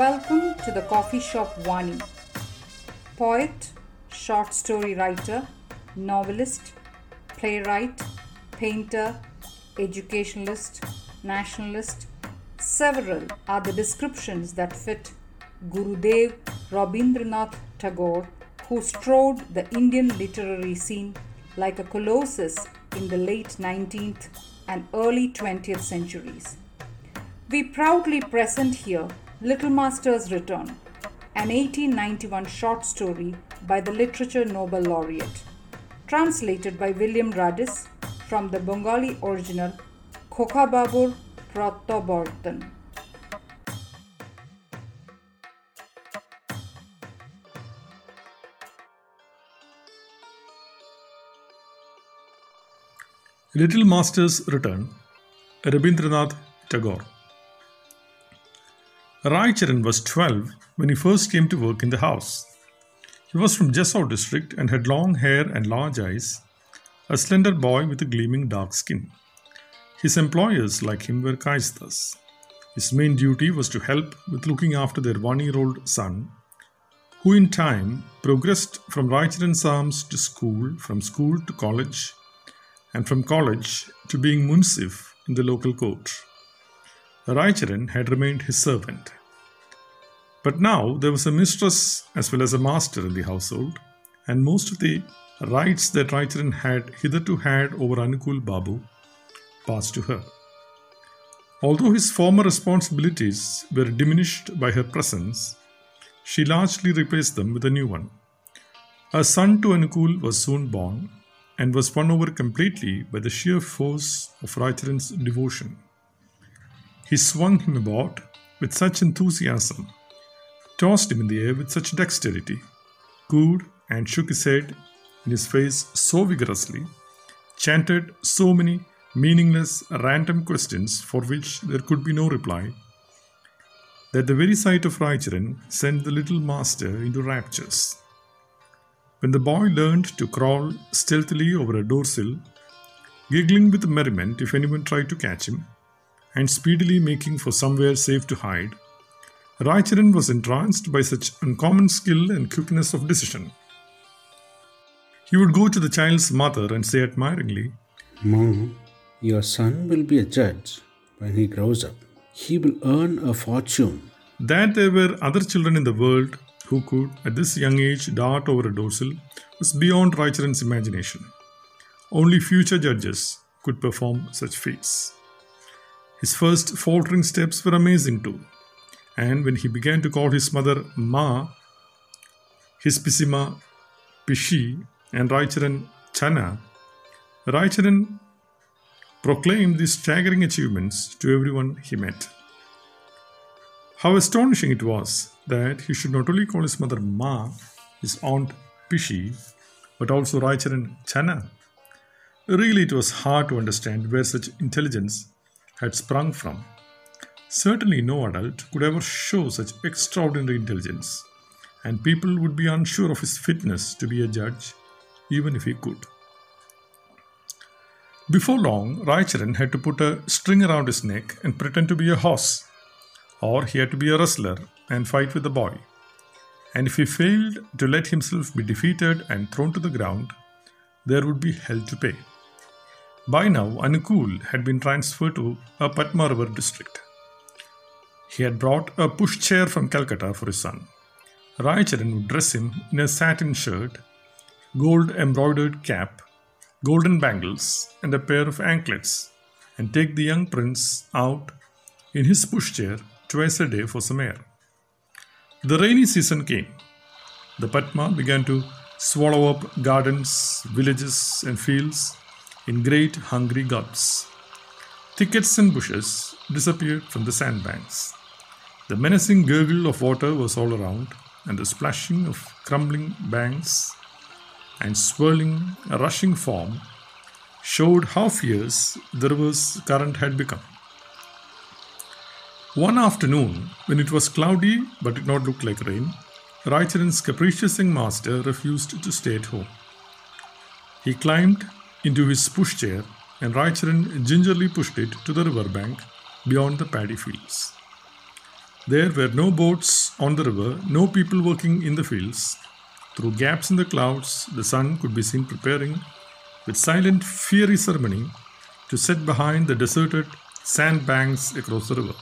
Welcome to the Coffee Shop Vani. Poet, short story writer, novelist, playwright, painter, educationalist, nationalist, several are the descriptions that fit Gurudev Rabindranath Tagore, who strode the Indian literary scene like a colossus in the late 19th and early 20th centuries. We proudly present here Little Master's Return, an 1891 short story by the Literature Nobel laureate, translated by William Radice from the Bengali original Khokhababur Pratyabartan. Little Master's Return, Rabindranath Tagore. Raicharan was 12 when he first came to work in the house. He was from Jessore district and had long hair and large eyes, a slender boy with a gleaming dark skin. His employers, like him, were Kayasthas. His main duty was to help with looking after their one year old son, who in time progressed from Raicharan's arms to school, from school to college, and from college to being munsif in the local court. Raicharan had remained his servant. But now there was a mistress as well as a master in the household, and most of the rights that Raicharan had hitherto had over Anukul Babu passed to her. Although his former responsibilities were diminished by her presence, she largely replaced them with a new one. A son to Anukul was soon born and was won over completely by the sheer force of Raicharan's devotion. He swung him about with such enthusiasm, tossed him in the air with such dexterity, cooed and shook his head in his face so vigorously, chanted so many meaningless, random questions for which there could be no reply, that the very sight of Raicharan sent the little master into raptures. When the boy learned to crawl stealthily over a door sill, giggling with merriment if anyone tried to catch him, and speedily making for somewhere safe to hide, Raicharan was entranced by such uncommon skill and quickness of decision. He would go to the child's mother and say admiringly, Mom, your son will be a judge when he grows up. He will earn a fortune. That there were other children in the world who could, at this young age, dart over a dorsal was beyond Raicharan's imagination. Only future judges could perform such feats. His first faltering steps were amazing too, and when he began to call his mother Ma, his Pisima Pishi, and Raicharan Channa, Raicharan proclaimed these staggering achievements to everyone he met. How astonishing it was that he should not only call his mother Ma, his aunt Pishi, but also Raicharan Channa. Really, it was hard to understand where such intelligence had sprung from. Certainly, no adult could ever show such extraordinary intelligence, and people would be unsure of his fitness to be a judge, even if he could. Before long, Raicharan had to put a string around his neck and pretend to be a horse, or he had to be a wrestler and fight with the boy. And if he failed to let himself be defeated and thrown to the ground, there would be hell to pay. By now, Anukul had been transferred to a Padma river district. He had brought a pushchair from Calcutta for his son. Raicharan would dress him in a satin shirt, gold embroidered cap, golden bangles, and a pair of anklets, and take the young prince out in his pushchair twice a day for some air. The rainy season came. The Padma began to swallow up gardens, villages, and fields in great hungry gulps. Thickets and bushes disappeared from the sandbanks. The menacing gurgle of water was all around, and the splashing of crumbling banks and swirling, rushing foam showed how fierce the river's current had become. One afternoon, when it was cloudy but did not look like rain, Raicharan's capricious young master refused to stay at home. He climbed into his pushchair and Raicharan gingerly pushed it to the river bank beyond the paddy fields. There were no boats on the river, no people working in the fields. Through gaps in the clouds, the sun could be seen preparing, with silent, fiery ceremony, to set behind the deserted sandbanks across the river.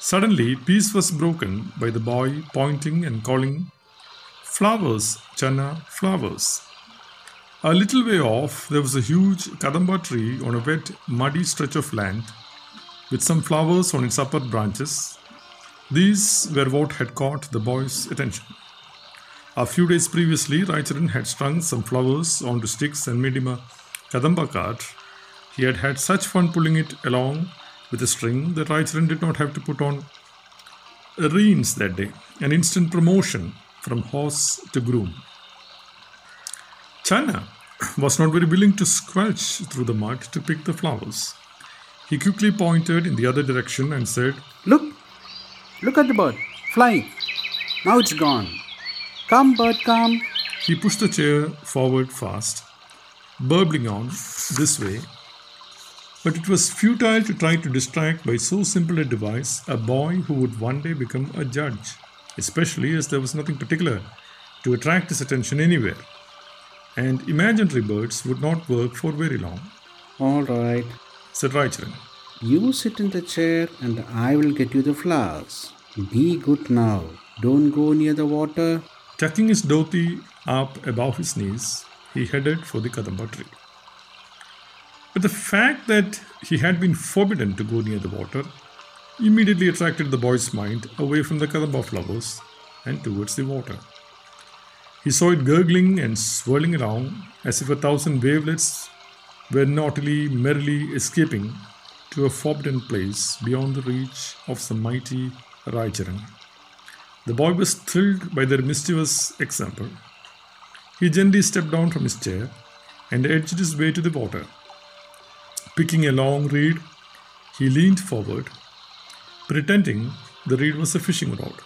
Suddenly, peace was broken by the boy pointing and calling, Flowers, Channa, flowers. A little way off, there was a huge kadamba tree on a wet, muddy stretch of land with some flowers on its upper branches. These were what had caught the boy's attention. A few days previously, Raicharan had strung some flowers onto sticks and made him a kadamba cart. He had had such fun pulling it along with a string that Raicharan did not have to put on reins that day, an instant promotion from horse to groom. Channa was not very willing to squelch through the mud to pick the flowers. He quickly pointed in the other direction and said, Look! Look at the bird, flying. Now it's gone. Come, bird, come. He pushed the chair forward fast, burbling on this way. But it was futile to try to distract by so simple a device a boy who would one day become a judge, especially as there was nothing particular to attract his attention anywhere. And imaginary birds would not work for very long, All right. said Raicharan. You sit in the chair and I will get you the flowers. Be good now. Don't go near the water. Tucking his dhoti up above his knees, he headed for the Kadamba tree. But the fact that he had been forbidden to go near the water immediately attracted the boy's mind away from the Kadamba flowers and towards the water. He saw it gurgling and swirling around as if a thousand wavelets were naughtily, merrily escaping to a forbidden place beyond the reach of some mighty Raicharan. The boy was thrilled by their mischievous example. He gently stepped down from his chair and edged his way to the water. Picking a long reed, he leaned forward, pretending the reed was a fishing rod.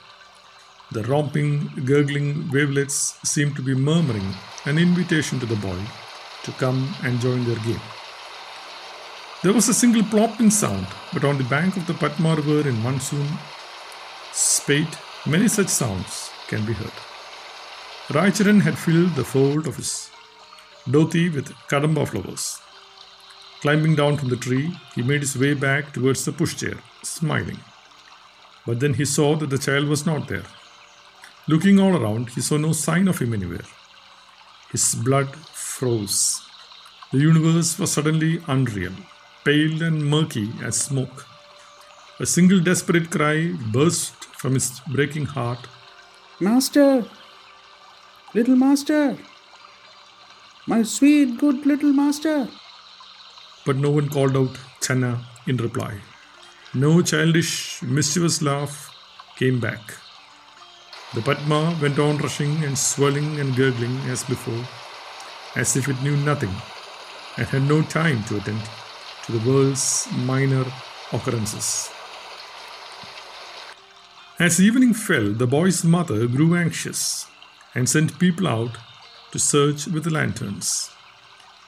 The romping, gurgling wavelets seemed to be murmuring an invitation to the boy to come and join their game. There was a single plopping sound, but on the bank of the Padma River in monsoon spate, many such sounds can be heard. Raicharan had filled the fold of his dhoti with kadamba flowers. Climbing down from the tree, he made his way back towards the pushchair, smiling. But then he saw that the child was not there. Looking all around, he saw no sign of him anywhere. His blood froze. The universe was suddenly unreal, pale and murky as smoke. A single desperate cry burst from his breaking heart. Master! Little master! My sweet, good little master! But no one called out Channa in reply. No childish, mischievous laugh came back. The Padma went on rushing and swirling and gurgling as before, as if it knew nothing and had no time to attend to the world's minor occurrences. As evening fell, the boy's mother grew anxious and sent people out to search with lanterns.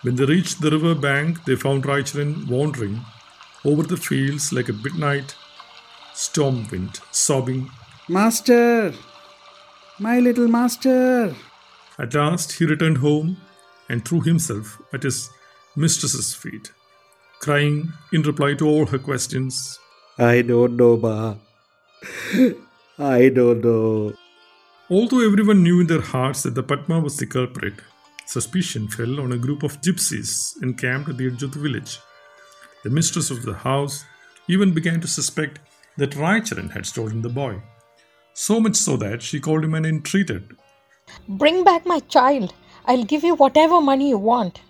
When they reached the river bank, they found Raicharan wandering over the fields like a midnight storm wind, sobbing. Master! My little master! At last, he returned home and threw himself at his mistress's feet, crying in reply to all her questions, I don't know, Ma. I don't know. Although everyone knew in their hearts that the Padma was the culprit, suspicion fell on a group of gypsies encamped at the edge of the village. The mistress of the house even began to suspect that Raicharan had stolen the boy. So much so that she called him and entreated. Bring back my child. I'll give you whatever money you want.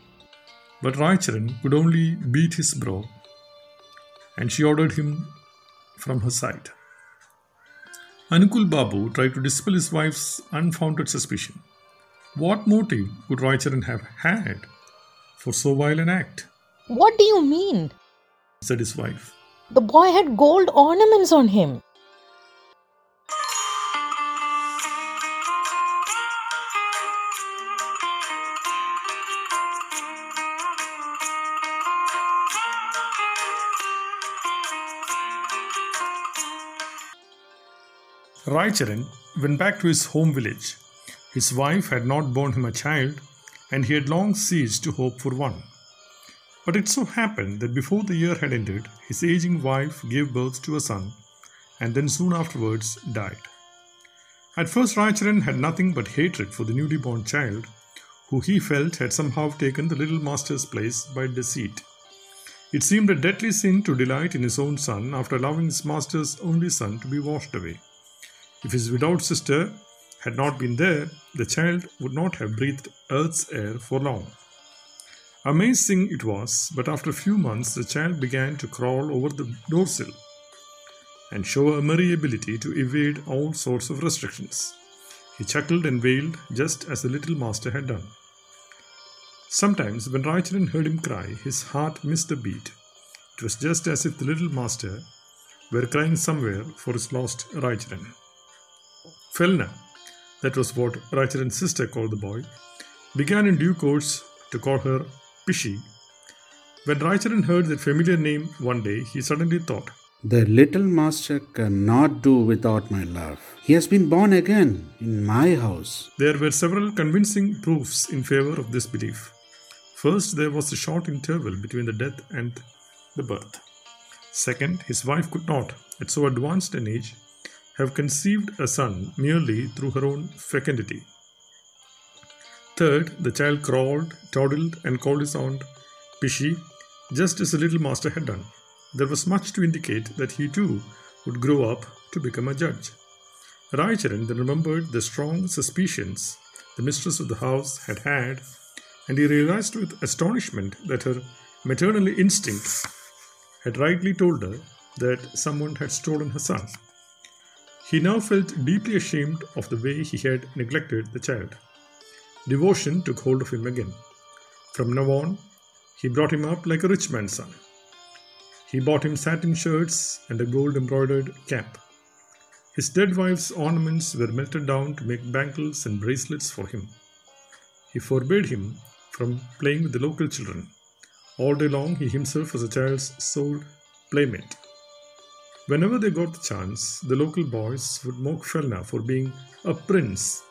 But Raicharan could only beat his brow, and she ordered him from her sight. Anukul Babu tried to dispel his wife's unfounded suspicion. What motive could Raicharan have had for so vile an act? What do you mean? said his wife. The boy had gold ornaments on him. Raicharan went back to his home village. His wife had not borne him a child, and he had long ceased to hope for one. But it so happened that before the year had ended, his aging wife gave birth to a son, and then soon afterwards died. At first, Raicharan had nothing but hatred for the newly born child, who he felt had somehow taken the little master's place by deceit. It seemed a deadly sin to delight in his own son after allowing his master's only son to be washed away. If his widowed sister had not been there, the child would not have breathed earth's air for long. Amazing it was, but after a few months the child began to crawl over the door sill and show a merry ability to evade all sorts of restrictions. He chuckled and wailed just as the little master had done. Sometimes, when Raicharan heard him cry, his heart missed a beat. It was just as if the little master were crying somewhere for his lost Raicharan. Felna, that was what Raicharan's sister called the boy, began in due course to call her Pishi. When Raicharan heard that familiar name one day, he suddenly thought, The little master cannot do without my love. He has been born again in my house. There were several convincing proofs in favor of this belief. First, there was a short interval between the death and the birth. Second, his wife could not, at so advanced an age, have conceived a son merely through her own fecundity. Third, the child crawled, toddled, and called his aunt Pishi, just as the little master had done. There was much to indicate that he too would grow up to become a judge. Raicharan then remembered the strong suspicions the mistress of the house had had, and he realized with astonishment that her maternal instinct had rightly told her that someone had stolen her son. He now felt deeply ashamed of the way he had neglected the child. Devotion took hold of him again. From now on, he brought him up like a rich man's son. He bought him satin shirts and a gold embroidered cap. His dead wife's ornaments were melted down to make bangles and bracelets for him. He forbade him from playing with the local children. All day long, he himself was a child's sole playmate. Whenever they got the chance, the local boys would mock Felna for being a prince,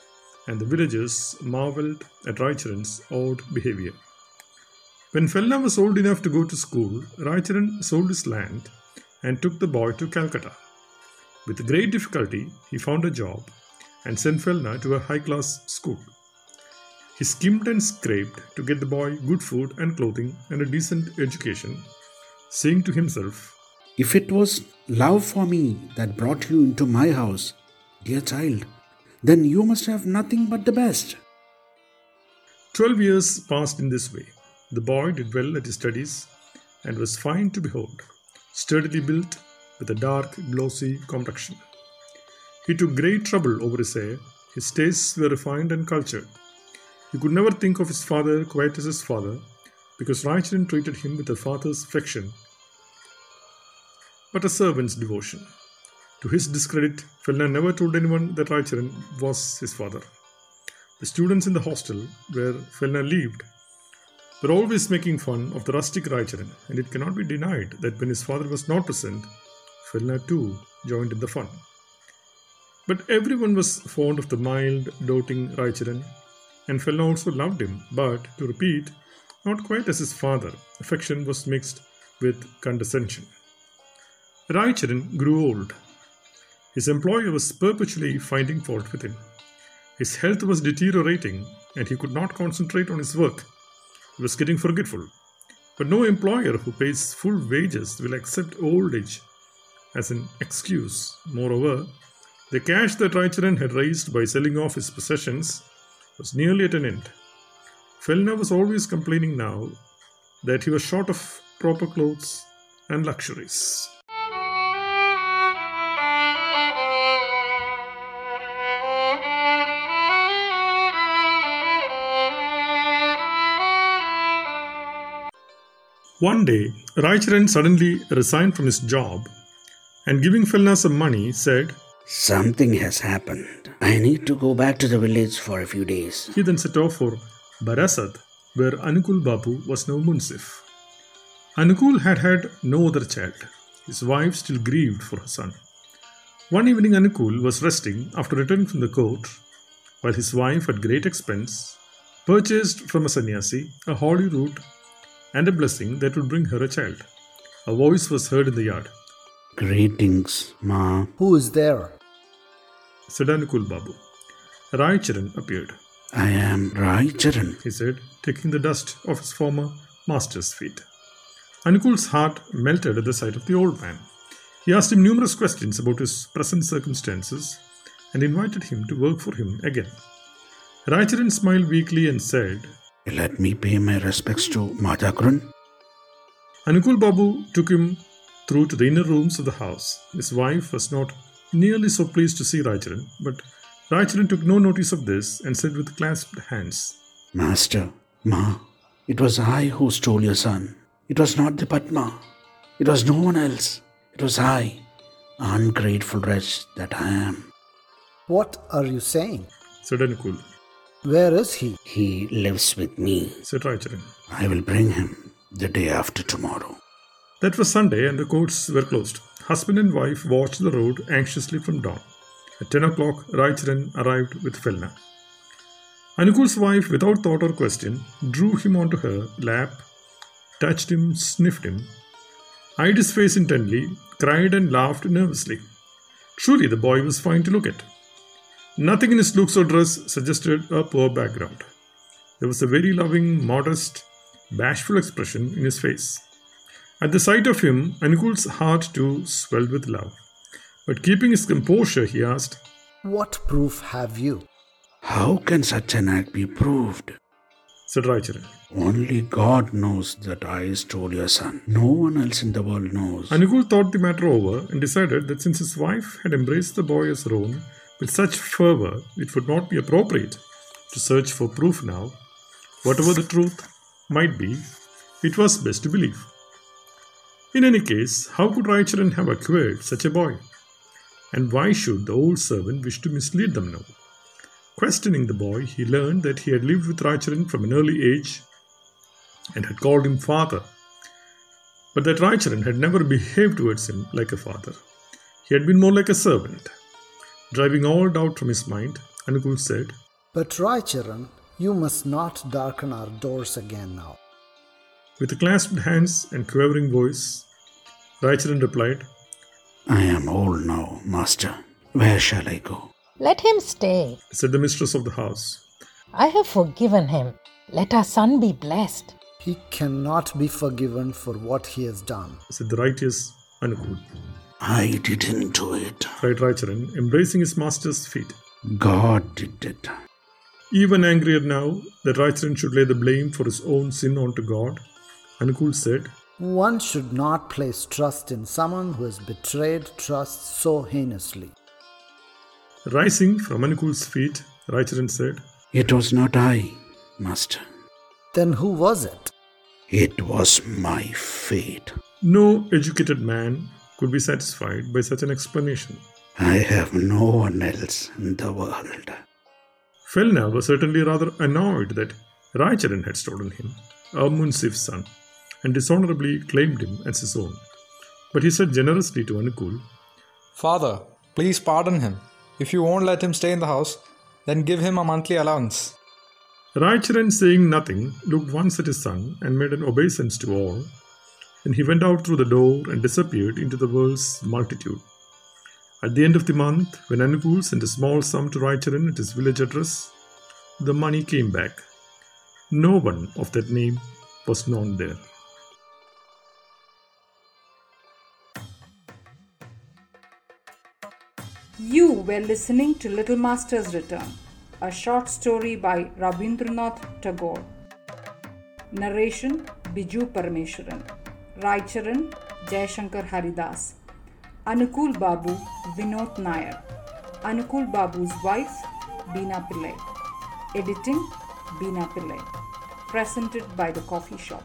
and the villagers marveled at Raicharan's odd behavior. When Felna was old enough to go to school, Raicharan sold his land and took the boy to Calcutta. With great difficulty, he found a job and sent Felna to a high class school. He skimmed and scraped to get the boy good food and clothing and a decent education, saying to himself, If it was love for me that brought you into my house, dear child, then you must have nothing but the best. Twelve years passed in this way. The boy did well at his studies and was fine to behold, sturdily built with a dark, glossy complexion. He took great trouble over his hair, his tastes were refined and cultured. He could never think of his father quite as his father, because Raicharan treated him with a father's affection, but a servant's devotion. To his discredit, Felna never told anyone that Raicharan was his father. The students in the hostel where Felna lived were always making fun of the rustic Raicharan, and it cannot be denied that when his father was not present, Felna too joined in the fun. But everyone was fond of the mild, doting Raicharan, and Felna also loved him, but, to repeat, not quite as his father. Affection was mixed with condescension. Raicharan grew old. His employer was perpetually finding fault with him. His health was deteriorating, and he could not concentrate on his work. He was getting forgetful. But no employer who pays full wages will accept old age as an excuse. Moreover, the cash that Raicharan had raised by selling off his possessions was nearly at an end. Felna was always complaining now that he was short of proper clothes and luxuries. One day, Raicharan suddenly resigned from his job and giving Felna some money said, Something has happened. I need to go back to the village for a few days. He then set off for Barasat, where Anukul Babu was now Munsif. Anukul had had no other child. His wife still grieved for her son. One evening, Anukul was resting after returning from the court, while his wife, at great expense, purchased from a sannyasi a holy root and a blessing that would bring her a child. A voice was heard in the yard. Greetings, Ma. Who is there? said Anukul Babu. Raicharan appeared. I am Raicharan. he said, taking the dust off his former master's feet. Anukul's heart melted at the sight of the old man. He asked him numerous questions about his present circumstances and invited him to work for him again. Raicharan smiled weakly and said, Let me pay my respects to Majakuran. Anukul Babu took him through to the inner rooms of the house. His wife was not nearly so pleased to see Raicharan, but Raicharan took no notice of this and said with clasped hands, Master, Ma, it was I who stole your son. It was not the Padma. It was no one else. It was I, ungrateful wretch that I am. What are you saying? said Anukul. Where is he? He lives with me. Said Raicharan. I will bring him the day after tomorrow. That was Sunday and the courts were closed. Husband and wife watched the road anxiously from dawn. At 10 o'clock, Raicharan arrived with Felna. Anukul's wife, without thought or question, drew him onto her lap, touched him, sniffed him, eyed his face intently, cried and laughed nervously. Truly, the boy was fine to look at. Nothing in his looks or dress suggested a poor background. There was a very loving, modest, bashful expression in his face. At the sight of him, Anukul's heart too swelled with love. But keeping his composure, he asked, What proof have you? How can such an act be proved? said Raicharan. Only God knows that I stole your son. No one else in the world knows. Anukul thought the matter over and decided that since his wife had embraced the boy as her own with such fervor, it would not be appropriate to search for proof now. Whatever the truth might be, it was best to believe. In any case, how could Raicharan have acquired such a boy? And why should the old servant wish to mislead them now? Questioning the boy, he learned that he had lived with Raicharan from an early age and had called him father but that Raicharan had never behaved towards him like a father. He had been more like a servant. Driving all doubt from his mind, Anukul said, But Raicharan, you must not darken our doors again now. with clasped hands and quavering voice, Raicharan replied, I am old now, master. Where shall I go? Let him stay. said the mistress of the house. I have forgiven him. Let our son be blessed. He cannot be forgiven for what he has done. said the righteous Anukul. I didn't do it. cried Raicharan, embracing his master's feet. God did it. Even angrier now that Raicharan should lay the blame for his own sin onto God, Anukul said, One should not place trust in someone who has betrayed trust so heinously. Rising from Anukul's feet, Raicharan said, It was not I, master. Then who was it? It was my fate. No educated man could be satisfied by such an explanation. I have no one else in the world. Felna was certainly rather annoyed that Raicharan had stolen him, a Munsif's son, and dishonorably claimed him as his own. But he said generously to Anukul, Father, please pardon him. If you won't let him stay in the house, then give him a monthly allowance. Raicharan, saying nothing, looked once at his son and made an obeisance to all. Then he went out through the door and disappeared into the world's multitude. At the end of the month, when Anukul sent a small sum to Raicharan at his village address, the money came back. No one of that name was known there. You were listening to Little Master's Return, a short story by Rabindranath Tagore. Narration Biju Parameswaran. Raicharan Jayashankar Haridas. Anukul Babu Vinod Nair. Anukul Babu's wife Beena Pillai. Editing Beena Pillai. Presented by The Coffee Shop.